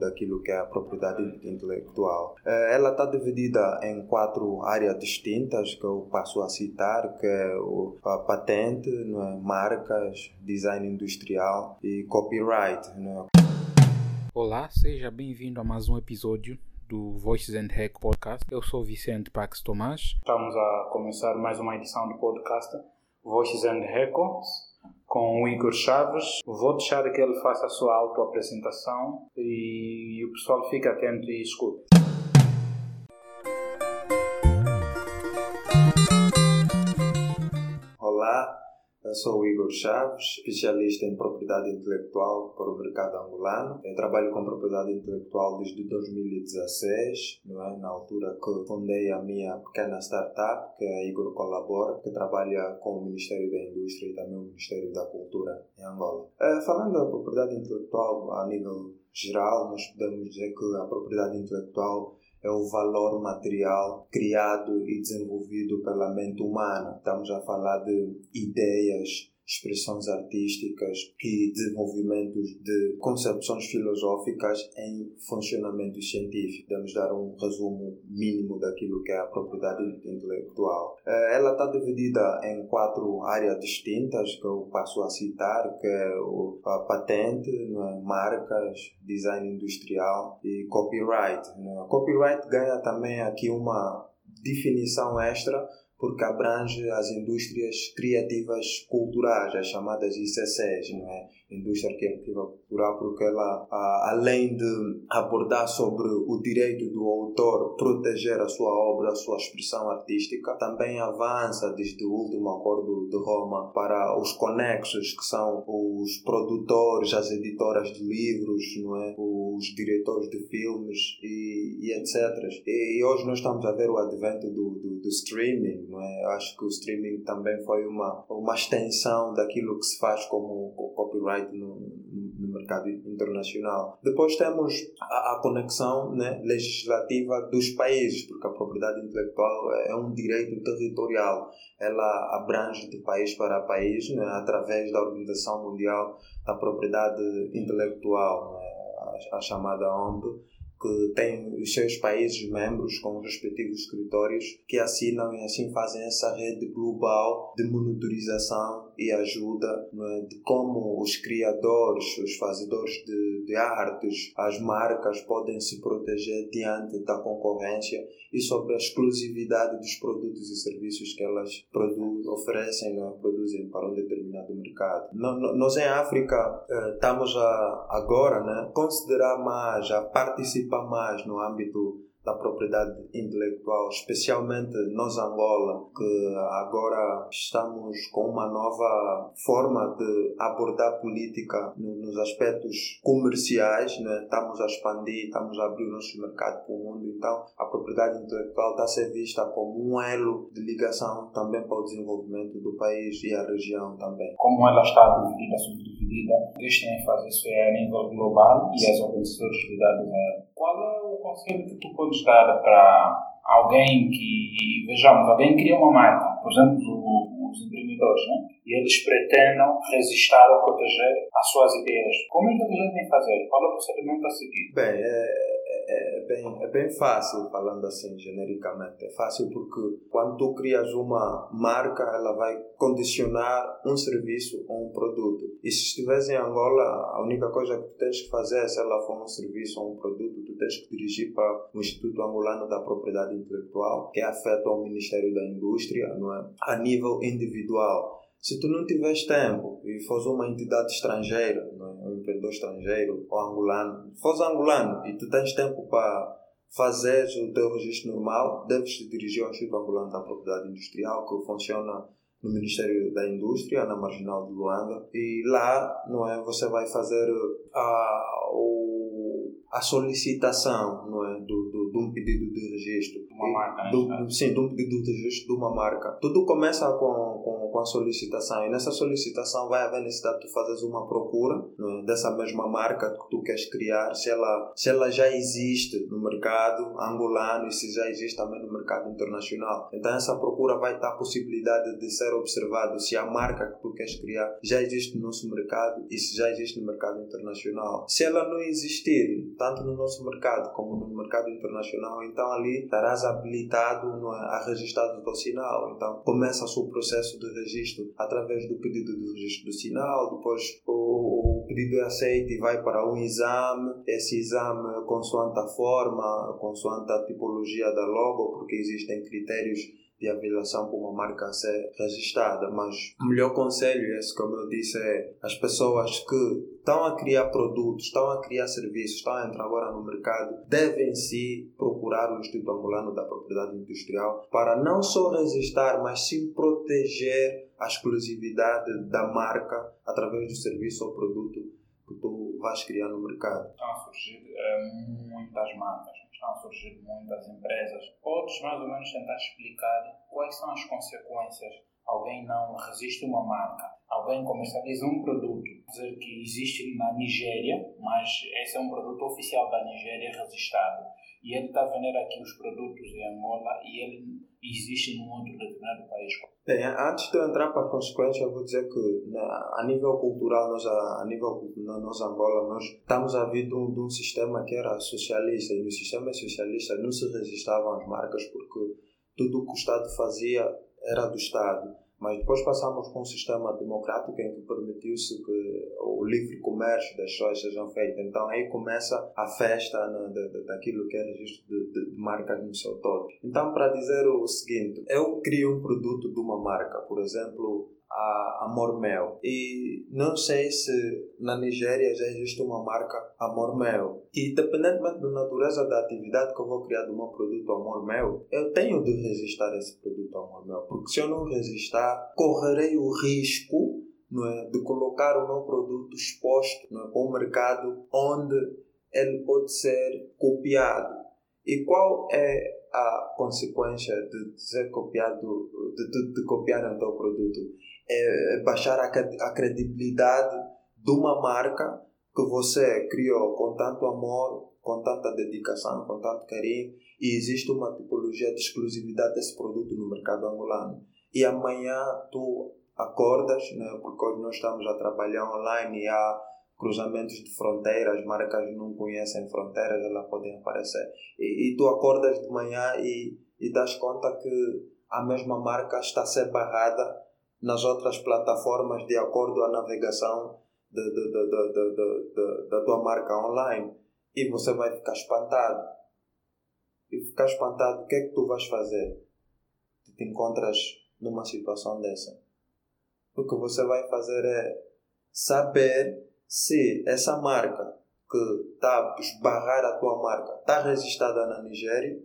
daquilo que é a propriedade intelectual. Eh, ela está dividida em quatro áreas distintas que eu passo a citar, que é a patente, não é? marcas, design industrial e copyright. Não é? Olá, seja bem-vindo a mais um episódio do Voices and Hack Podcast. Eu sou Vicente Pax Tomás. Estamos a começar mais uma edição do podcast Voices and Records com o Igor Chaves. Vou deixar que ele faça a sua autoapresentação e o pessoal fica atento e escute. Eu sou Igor Chaves, especialista em propriedade intelectual para o mercado angolano. Eu trabalho com propriedade intelectual desde 2016, não é? na altura que fundei a minha pequena startup, que é a Igor Colabora, que trabalha com o Ministério da Indústria e também o Ministério da Cultura em Angola. É, falando da propriedade intelectual a nível geral, nós podemos dizer que a propriedade intelectual é o valor material criado e desenvolvido pela mente humana. Estamos a falar de ideias, expressões artísticas e desenvolvimentos de concepções filosóficas em funcionamento científico. Vamos dar um resumo mínimo daquilo que é a propriedade intelectual. Eh, ela está dividida em quatro áreas distintas que eu passo a citar, que é a patente, é? marcas, design industrial e copyright. É? Copyright ganha também aqui uma definição extra porque abrange as indústrias criativas culturais, as chamadas ICCs, não é? Indústria Criativa Cultural, porque ela, além de abordar sobre o direito do autor proteger a sua obra, a sua expressão artística, também avança desde o último acordo de Roma para os conexos, que são os produtores, as editoras de livros, não é? os diretores de filmes e, e etc. E, e, hoje nós estamos a ver o advento do, do, do streaming, não é? Acho que o streaming também foi uma, uma extensão daquilo que se faz como copyright no, no mercado internacional. Depois temos a, a conexão né, legislativa dos países, porque a propriedade intelectual é um direito territorial. Ela abrange de país para país né, através da Organização Mundial da Propriedade Intelectual, né, a, a chamada OMB que tem os seus países membros com os respectivos escritórios que assinam e assim fazem essa rede global de monitorização e ajuda é, de como os criadores, os fazedores de, de artes, as marcas podem se proteger diante da concorrência e sobre a exclusividade dos produtos e serviços que elas produzem, oferecem, é, produzem para um determinado mercado. Nós em África eh, estamos a, agora né, considerar mais a participação participa mais no âmbito da propriedade intelectual, especialmente nós Angola, que agora estamos com uma nova forma de abordar política nos aspectos comerciais, né? estamos a expandir, estamos a abrir o nosso mercado para o mundo, então a propriedade intelectual está a ser vista como um elo de ligação também para o desenvolvimento do país e a região também. Como ela está dividida, subdividida, fazer isso é a nível global e as organizações ligadas a ela. Qual é o conselho que tu podes dar para alguém que, vejamos, alguém cria uma marca, por exemplo, os empreendedores, né? e eles pretendem resistir ou proteger as suas ideias. Como é que eles devem fazer? Qual é o procedimento a seguir? Bem, é é, bem, é bem fácil, falando assim genericamente. É fácil porque quando tu crias uma marca, ela vai condicionar um serviço ou um produto. E se estiveres em Angola, a única coisa que tu tens que fazer, se ela for um serviço ou um produto, tu tens que dirigir para o Instituto Angolano da Propriedade Intelectual, que é afeto ao Ministério da Indústria, não é? a nível individual. Se tu não tiveres tempo e fores uma entidade estrangeira, empreendedor estrangeiro ou angolano, fores angolano e tu tens tempo para fazer o teu registro normal, deves te dirigir ao Instituto Angolano da Propriedade Industrial, que funciona no Ministério da Indústria, na Marginal de Luanda, e lá não é, você vai fazer a, o, a solicitação não é, do, do, de um pedido de registro. Uma marca, né? do, sim, de um pedido de registro de uma marca. Tudo começa com, com com, a solicitação. E nessa solicitação vai haver necessidade de tu fazeres uma procura é? dessa mesma marca que tu queres criar, se ela, se ela já existe no mercado angolano e se já existe também no mercado internacional. Então essa procura vai dar a possibilidade de ser observado se a marca que tu queres criar já existe no nosso mercado e se já existe no mercado internacional. Se ela não existir, tanto no nosso mercado como no mercado internacional, então ali estarás habilitado é, a registrar o teu sinal. Então começa-se o processo de registro através do pedido de registro do sinal, depois o, o pedido é aceito e vai para um exame. Esse exame, consoante a forma, consoante a tipologia da logo, porque existem critérios de avaliação para uma marca a ser registrada, mas o melhor conselho, esse como eu disse, é as pessoas que estão a criar produtos, estão a criar serviços, estão a entrar agora no mercado, devem sim procurar o Instituto Angolano da Propriedade Industrial para não só registrar, mas sim proteger a exclusividade da marca através do serviço ou produto que tu vais criar no mercado. Estão a surgir é, muitas marcas estão a surgir muitas empresas. Podes mais ou menos tentar explicar quais são as consequências? Alguém não resiste uma marca, alguém comercializa um produto, dizer que existe na Nigéria, mas esse é um produto oficial da Nigéria registrado e ele está a vender aqui os produtos em Angola e ele existe num outro determinado país. Bem, antes de eu entrar para as consequências, eu vou dizer que a nível cultural, nós, a, a nível na nossa Angola, nós estamos a vir de um, de um sistema que era socialista e no sistema socialista não se registravam as marcas porque tudo o que o Estado fazia era do Estado mas depois passamos com um sistema democrático em que permitiu-se que o livre comércio das coisas sejam feitas. Então aí começa a festa né, daquilo que é registro de, de, de, marcas no seu todo. Então, para dizer o seguinte, eu crio um produto de uma marca, por exemplo, a Amor Mel. E não sei se na Nigéria já existe uma marca Amor Mel. E independentemente da natureza da atividade que eu vou criar do meu produto Amor Mel, eu tenho de registrar esse produto Amor Mel. Porque se eu não registrar, correrei o risco não é, de colocar o meu produto exposto não é, um mercado onde ele pode ser copiado. E qual é a consequência de ser copiado, de, de, de copiar o teu produto? É baixar a, credibilidade de uma marca que você criou com tanto amor, com tanta dedicação, com tanto carinho e existe uma tipologia de exclusividade desse produto no mercado angolano. E amanhã tu acordas, né, porque hoje nós estamos a trabalhar online e há cruzamentos de fronteiras, marcas não conhecem fronteiras, elas podem aparecer. E, e tu acordas de manhã e, e das conta que a mesma marca está a ser barrada nas outras plataformas de acordo à navegação de, de, de, da tua marca online e você vai ficar espantado. E ficar espantado, o que é que tu vais fazer? Tu te encontras numa situação dessa. O que você vai fazer é saber se essa marca que está a esbarrar a tua marca está registrada na Nigéria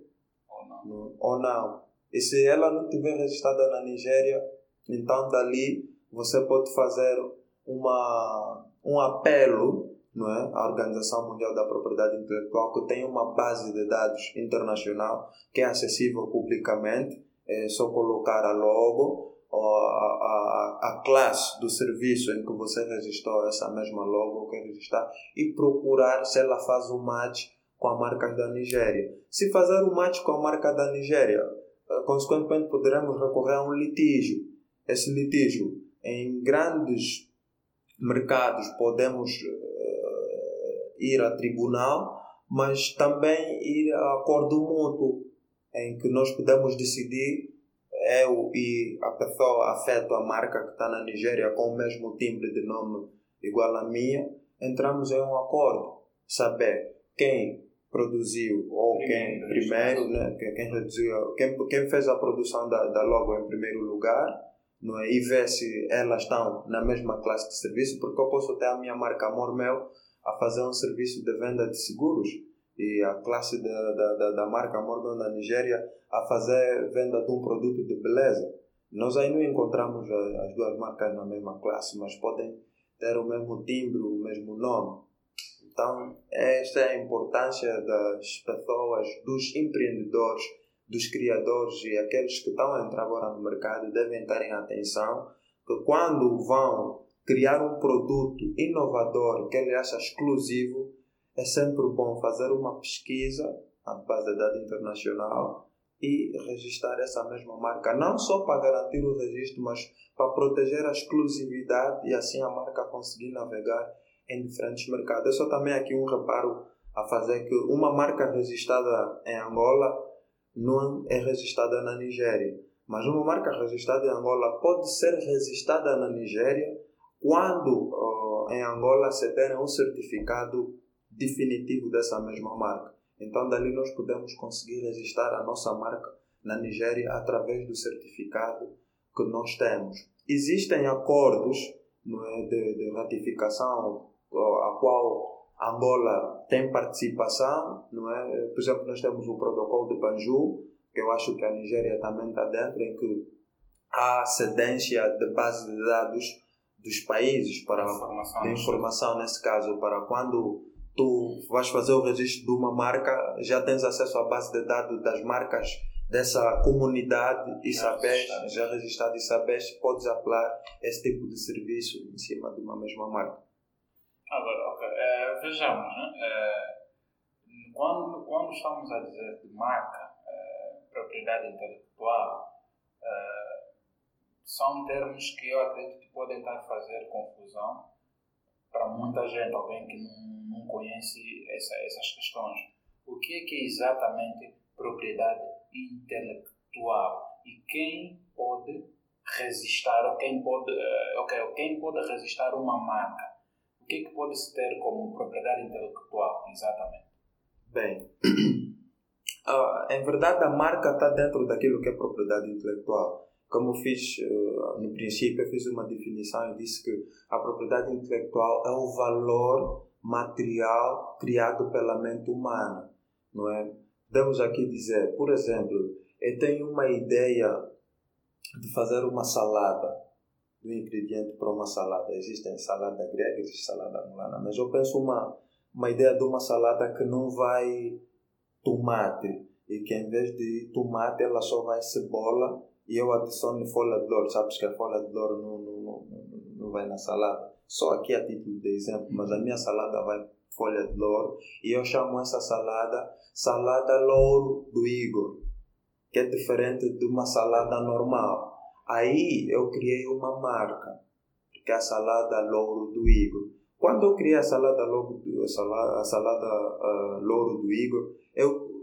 ou não. ou não. E se ela não estiver registrada na Nigéria, então, dali você pode fazer uma, um apelo não é? à Organização Mundial da Propriedade Intelectual, que tem uma base de dados internacional que é acessível publicamente. É só colocar a logo a, a, a classe do serviço em que você registrou essa mesma logo que registrar e procurar se ela faz o match com a marca da Nigéria. Se fazer o match com a marca da Nigéria, eh, consequentemente poderemos recorrer a um litígio esse litígio. Em grandes mercados podemos uh, ir a tribunal, mas também ir a acordo mútuo, em que nós podemos decidir, eu e a pessoa afeta a marca que está na Nigéria com o mesmo timbre de nome igual a minha, entramos em um acordo, saber quem produziu ou quem primeiro, né, quem, quem, quem, quem fez a produção da, da logo em primeiro lugar não é? e ver se elas estão na mesma classe de serviço, porque eu posso ter a minha marca Amor Meu a fazer um serviço de venda de seguros e a classe da, da, da, marca Amor Meu da Nigéria a fazer venda de um produto de beleza. Nós aí não encontramos as duas marcas na mesma classe, mas podem ter o mesmo timbre, o mesmo nome. Então, esta é a importância das pessoas, dos empreendedores dos criadores e aqueles que estão a entrar agora no mercado devem estar em atenção que quando vão criar um produto inovador que ele acha exclusivo, é sempre bom fazer uma pesquisa na base de dados internacional e registrar essa mesma marca, não só para garantir o registro, mas para proteger a exclusividade e assim a marca conseguir navegar em diferentes mercados. Eu só também aqui um reparo a fazer que uma marca registrada em Angola não é registrada na Nigéria, mas uma marca registrada em Angola pode ser registrada na Nigéria quando uh, em Angola se der um certificado definitivo dessa mesma marca. Então, dali nós podemos conseguir registrar a nossa marca na Nigéria através do certificado que nós temos. Existem acordos é, de, de ratificação a qual Angola tem participação, não é? Por exemplo, nós temos o protocolo de Banjul, que eu acho que a Nigéria também está dentro, em que há cedência de base de dados dos países para informação, de informação nesse caso para quando tu vais fazer o registro de uma marca, já tens acesso à base de dados das marcas dessa comunidade e já sabes, já registrado e sabes, podes apelar esse tipo de serviço em cima de uma mesma marca. Vejamos, né? Quando, quando estamos a dizer de marca, uh, propriedade intelectual, são termos que eu acredito que podem estar a fazer confusão para muita gente, alguém que não, não conhece essa, essas questões. O que é que é exatamente propriedade intelectual e quem pode registrar ou quem pode, okay, quem pode registrar uma marca? O que é que pode se ter como propriedade intelectual, exatamente? Bem, uh, em verdade a marca está dentro daquilo que é propriedade intelectual como eu fiz uh, no princípio, eu fiz uma definição e disse que a propriedade intelectual é o valor material criado pela mente humana, não é? Podemos aqui dizer, por exemplo, eu tenho uma ideia de fazer uma salada, do ingrediente para uma salada. Existe salada grega, existe salada angolana, mas eu penso uma uma ideia de uma salada que não vai tomate e que em vez de tomate ela só vai cebola e eu adiciono folha de louro. Sabes que a folha de louro não, não, não, não vai na salada. Só aqui a título de exemplo, mas a minha salada vai folha de louro e eu chamo essa salada salada louro do Igor, que é diferente de uma salada normal. Aí eu criei uma marca, que é a salada louro do Igor. Quando eu criei a salada louro, a salada, a salada uh, louro do Igor, eu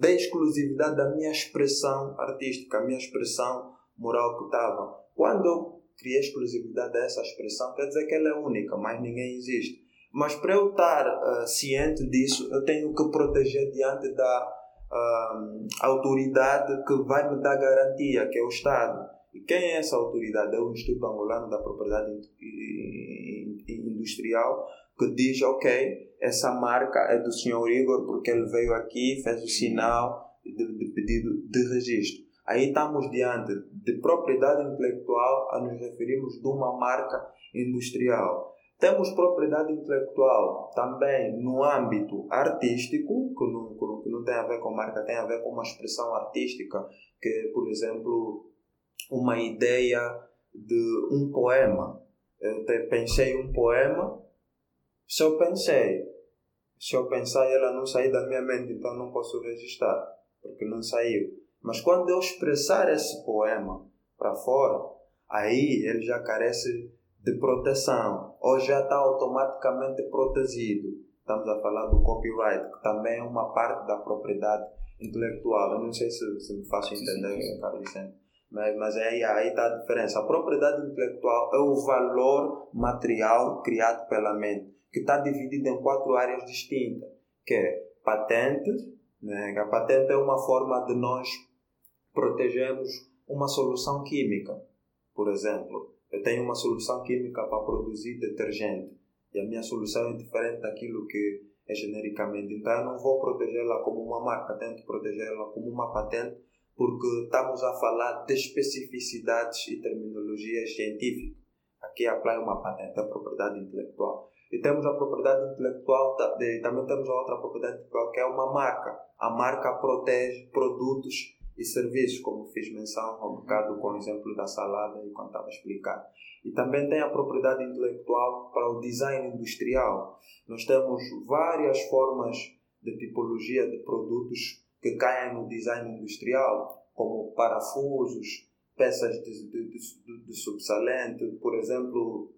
dei exclusividade da minha expressão artística, a minha expressão moral que estava. Quando eu criei exclusividade dessa expressão, quer dizer que ela é única, mas ninguém existe. Mas para eu estar uh, ciente disso, eu tenho que proteger diante da uh, autoridade que vai me dar garantia, que é o Estado. E quem é essa autoridade? É o Instituto Angolano da Propriedade Industrial, que diz, ok, essa marca é do senhor Igor porque ele veio aqui, fez o sinal de, de pedido de registro. Aí estamos diante de propriedade intelectual a nos referirmos de uma marca industrial. Temos propriedade intelectual também no âmbito artístico, que não, que não tem a ver com marca, tem a ver com uma expressão artística, que por exemplo, uma ideia de um poema. Eu pensei um poema se eu pensei, se eu pensar ela não sair da minha mente, então não posso registrar, porque não saiu. Mas quando eu expressar esse poema para fora, aí ele já carece de proteção, ou já está automaticamente protegido. Estamos a falar do copyright, que também é uma parte da propriedade intelectual. Eu não sei se, se me faço entender, Carlos Vicente. Mas, mas aí aí está a diferença. A propriedade intelectual é o valor material criado pela mente que está dividida em quatro áreas distintas, que é patentes, né? a patente é uma forma de nós protegermos uma solução química. Por exemplo, eu tenho uma solução química para produzir detergente e a minha solução é diferente daquilo que é genericamente. Então eu não vou protegê-la como uma marca, tento protegê-la como uma patente porque estamos a falar de especificidades e terminologias científicas. Aqui aplica uma patente, a propriedade intelectual. E temos a propriedade intelectual, também temos a outra propriedade intelectual que é uma marca. A marca protege produtos e serviços, como fiz menção um bocado com o exemplo da salada e quando estava a explicar. E também tem a propriedade intelectual para o design industrial. Nós temos várias formas de tipologia de produtos que caem no design industrial, como parafusos, peças de, de, de, de subsalente, por exemplo,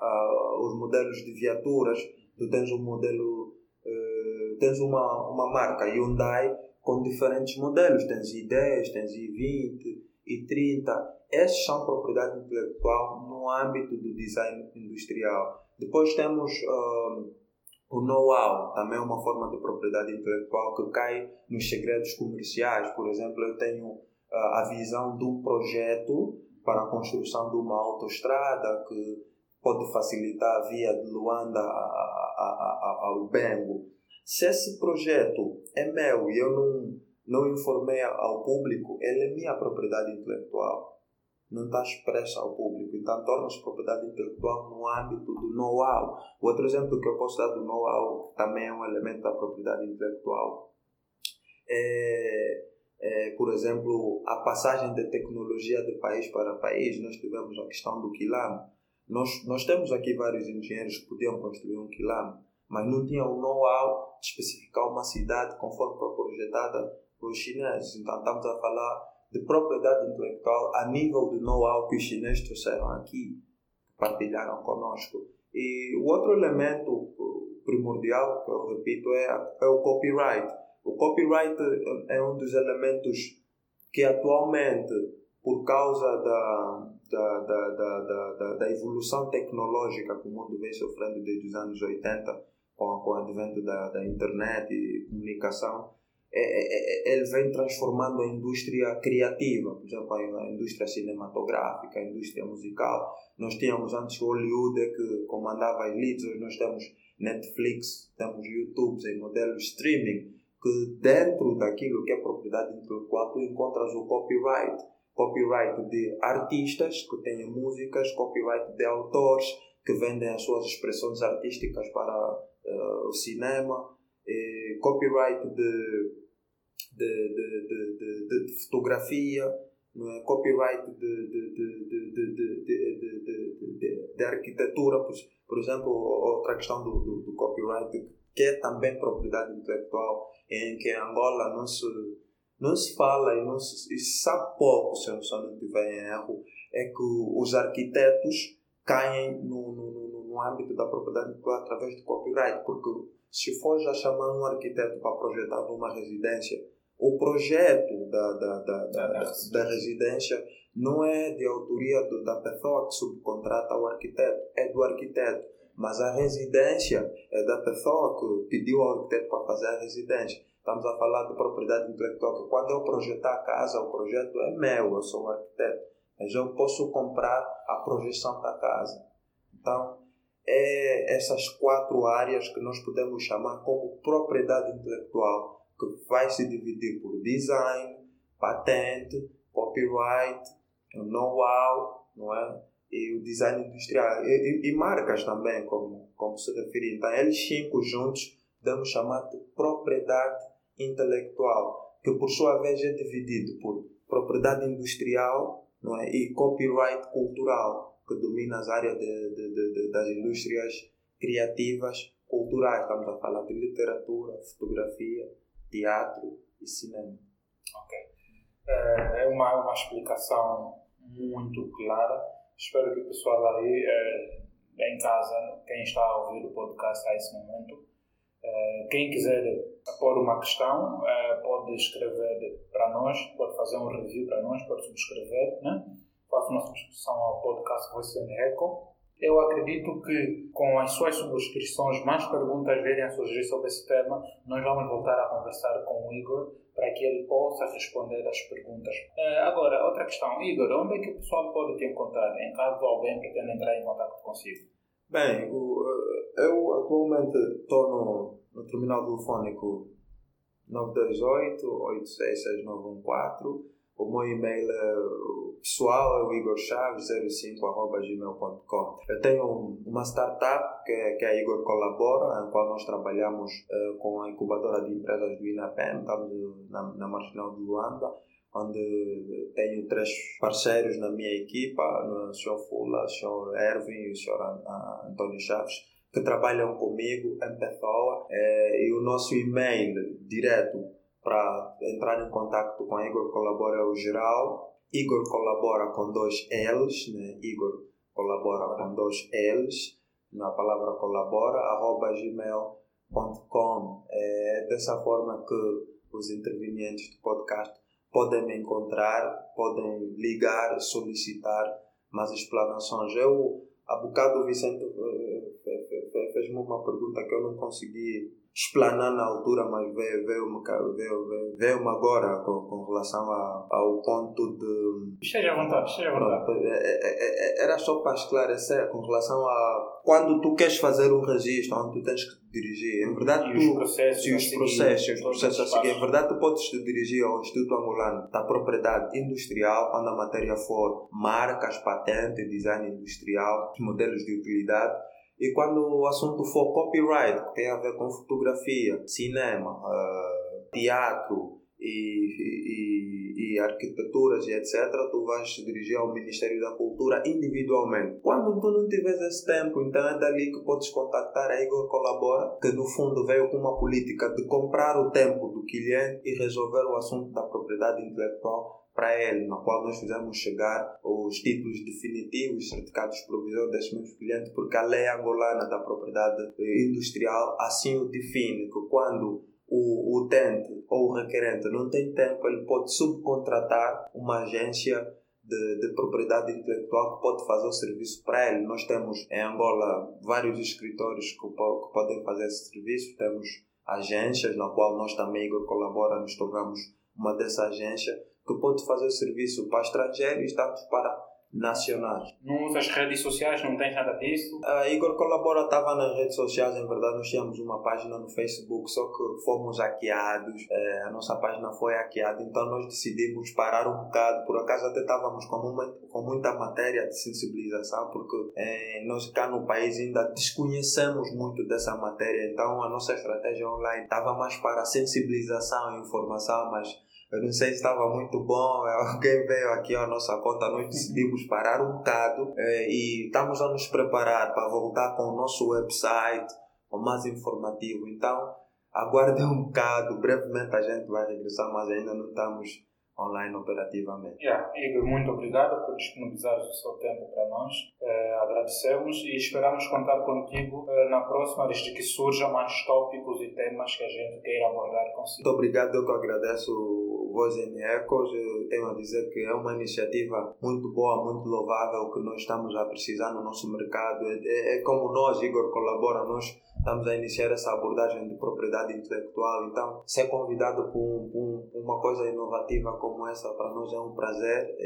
uh, os modelos de viaturas. Tu tens um modelo, uh, tens uma, uma marca Hyundai com diferentes modelos, tens i10, tens i20, i30. Esses são propriedade intelectual no âmbito do design industrial. Depois temos uh, o know-how, também é uma forma de propriedade intelectual que cai nos segredos comerciais. Por exemplo, eu tenho a visão de um projeto para a construção de uma autoestrada que pode facilitar a via de Luanda ao Bengo. Se esse projeto é meu e eu não, não informei ao público, ele é minha propriedade intelectual. Não está expressa ao público. Então, torna-se propriedade intelectual no âmbito do know-how. Outro exemplo que eu posso dar do know-how, que também é um elemento da propriedade intelectual, é é, por exemplo, a passagem de tecnologia de país para país, nós tivemos a questão do quilame. Nós, nós temos aqui vários engenheiros que podiam construir um quilame, mas não tinham o know-how de especificar uma cidade conforme foi projetada pelos chineses. Então, estamos a falar de propriedade intelectual a nível de know-how que os chineses trouxeram aqui, partilharam conosco. E o outro elemento primordial, que eu repito, é, é o copyright o copyright é um dos elementos que atualmente, por causa da, da, da, da, da, da evolução tecnológica que o mundo vem sofrendo desde os anos 80, com, com o advento da, da internet e comunicação, é, é, é, ele vem transformando a indústria criativa, por exemplo, a indústria cinematográfica, a indústria musical. Nós tínhamos antes Hollywood que comandava as elites, hoje nós temos Netflix, temos YouTube em modelo streaming que dentro daquilo que é propriedade intelectual tu encontras o copyright. Copyright de artistas que têm músicas, copyright de autores que vendem as suas expressões artísticas para uh, o cinema, e copyright de, de, de, de, de fotografia, não é? copyright de, de, de, de, arquitetura, por, exemplo, outra questão do, do, do copyright, que é também propriedade intelectual, em que Angola não se, não se fala e, não se, e sabe pouco, se eu não estiver em erro, é que os arquitetos caem no, no, no, âmbito da propriedade intelectual através do copyright, porque se for já chamar um arquiteto para projetar uma residência, o projeto da, da, da, da, da, da residência não é de autoria do, da pessoa que subcontrata o arquiteto, é do arquiteto mas a residência é da pessoa que pediu ao arquiteto para fazer a residência. Estamos a falar de propriedade intelectual, que quando eu projetar a casa, o projeto é meu, eu sou o arquiteto, mas eu posso comprar a projeção da casa. Então, é essas quatro áreas que nós podemos chamar como propriedade intelectual, que vai se dividir por design, patente, copyright, know-how, não é? e o design industrial e, e, e, marcas também, como, como se referir. Então, eles cinco juntos podemos chamar de propriedade intelectual, que por sua vez é dividido por propriedade industrial não é? e copyright cultural, que domina as áreas de, de, de, das indústrias criativas culturais. Estamos a falar de literatura, fotografia, teatro e cinema. Ok. É, é uma, uma explicação muito clara Espero que o pessoal aí é, em casa, quem está a ouvir o podcast a esse momento, quem quiser pôr uma questão, é, pode escrever para nós, pode fazer um review para nós, pode subscrever, né? faça uma subscrição ao podcast Voice and Record eu acredito que com as suas subscrições, mais perguntas virem a surgir sobre esse tema, nós vamos voltar a conversar com o Igor para que ele possa responder as perguntas. Uh, agora, outra questão. Igor, onde é que o pessoal pode te encontrar em caso alguém pretenda entrar em contato consigo? Bem, eu atualmente estou no, no terminal telefónico 928 866914 o meu e-mail é, pessoal é o igorchaves05.gmail.com Eu tenho uma startup que, é, que a Igor Colabora, em qual nós trabalhamos uh, com a incubadora de empresas do INAPEM, na, na Marginal de Luanda, onde tenho três parceiros na minha equipa, o Sr. Fula, o Sr. Erwin e o Sr. Antônio Chaves, que trabalham comigo em pessoa é, e o nosso e-mail direto para entrar em contato com Igor Colabora é o geral. Igor colabora com dois L's, né? Igor colabora com dois L's, na palavra colabora, arroba gmail.com. É dessa forma que os intervenientes do podcast podem me encontrar, podem ligar, solicitar mais explanações. Eu, há bocado, o Vicente eh, uma pergunta que eu não consegui explanar na altura, mas veio-me veio, veio, veio, veio agora com, com relação a, ao ponto de. Esteja à vontade, esteja à vontade. É, é, é, era só para esclarecer com relação a quando tu queres fazer um registro, onde tu tens que te dirigir. Em verdade, e tu. Os processos, e os processos, os processos a seguir. Em verdade, tu podes te dirigir ao Instituto Angolano da Propriedade Industrial, quando a matéria for marcas, patentes, design industrial, modelos de utilidade e quando o assunto for copyright, que tem a ver com fotografia, cinema, uh, teatro e, e, e, arquiteturas e etc., tu vais se dirigir ao Ministério da Cultura individualmente. Quando tu não tiveres esse tempo, então é dali que podes contactar a Igor Colabora, que no fundo veio com uma política de comprar o tempo do cliente e resolver o assunto da propriedade intelectual para ele, na qual nós fizemos chegar os títulos definitivos, certificados provisão desse mesmo cliente, porque a lei angolana da propriedade industrial assim o define, que quando o utente ou o requerente não tem tempo, ele pode subcontratar uma agência de, de, propriedade intelectual que pode fazer o serviço para ele. Nós temos em Angola vários escritórios que, que podem fazer esse serviço, temos agências na qual nós também Igor colabora, nos tornamos uma dessas agências que pode fazer o serviço para estrangeiros, tanto para nacionais. Não usas redes sociais, não tens nada disso? A Igor Colabora estava nas redes sociais, em verdade nós tínhamos uma página no Facebook, só que fomos hackeados, é, a nossa página foi hackeada, então nós decidimos parar um bocado, por acaso até estávamos com, uma, com muita matéria de sensibilização, porque é, nós cá no país ainda desconhecemos muito dessa matéria, então a nossa estratégia online estava mais para sensibilização e informação, mas eu não sei se estava muito bom, alguém veio aqui à nossa conta, nós decidimos parar um bocado é, e estamos a nos preparar para voltar com o nosso website, o mais informativo. Então, aguardem um bocado, brevemente a gente vai regressar, mas ainda não estamos online operativamente. Yeah, Igor, muito obrigado por disponibilizar o seu tempo para nós. Eh, agradecemos e esperamos contar contigo eh, na próxima, desde que surjam mais tópicos e temas que a gente queira abordar consigo. Muito obrigado, eu que agradeço Voz em Ecos. Tenho a dizer que é uma iniciativa muito boa, muito louvável que nós estamos a precisar no nosso mercado. É, é, é como nós, Igor, colabora, nós estamos a iniciar essa abordagem de propriedade intelectual. Então, ser convidado por, um, por uma coisa inovativa como essa para nós é um prazer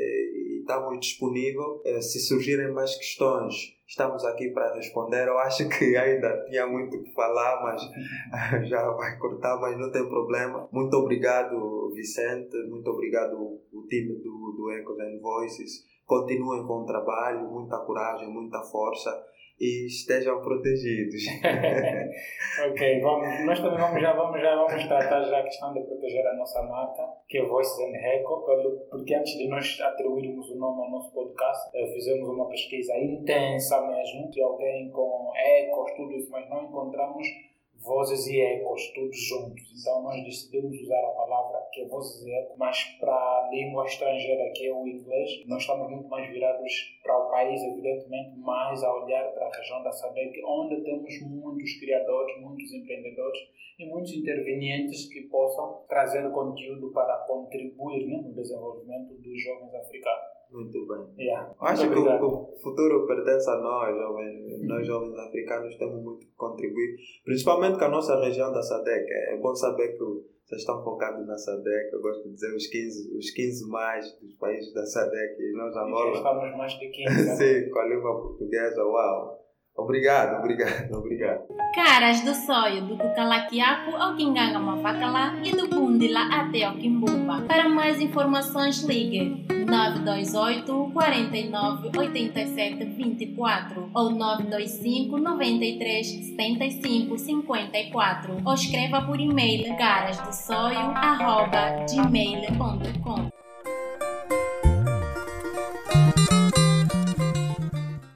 estamos disponíveis. Se surgirem mais questões, estamos aqui para responder. Eu acho que ainda tinha muito que falar, mas já vai cortar, mas não tem problema. Muito obrigado, Vicente. Muito obrigado, o time do, do Echoes and Voices. Continuem com o trabalho, muita coragem, muita força e estejam protegidos. ok, vamos, nós também vamos já, vamos já vamos tratar já a questão de proteger a nossa marca, que é Voices and Reco, porque antes de nós atribuirmos o nome ao nosso podcast, eh, fizemos uma pesquisa intensa mesmo, de alguém com ecos, tudo isso, mas não encontramos vozes e ecos, todos juntos. Então nós decidimos usar a palavra que é vozes e ecos, mas para a língua estrangeira, que é o inglês, nós estamos muito mais virados para o país, evidentemente, mais a olhar para a região da SADEC, onde temos muitos criadores, muitos empreendedores e muitos intervenientes que possam trazer conteúdo para contribuir né, no desenvolvimento dos jovens africanos. Muito bem. Yeah. Acho que o, futuro pertence a nós, jovens, nós jovens africanos, temos muito que contribuir, principalmente com a nossa região da SADEC. É bom saber que vocês estão focados na SADEC, eu gosto de dizer os 15, os 15 mais dos países da SADEC e nós Angola. Já estamos mais de 15. Né? Sim, com a língua portuguesa, uau. Obrigado, obrigado, obrigado. Caras do sonho do Cucalaquiaco ao Quinganga Mafacalá e do Bundila até ao Quimbumba. Para mais informações, ligue 928 49 87 24 ou 925 93 75 54 ou escreva por e-mail garasdossoio.gmail.com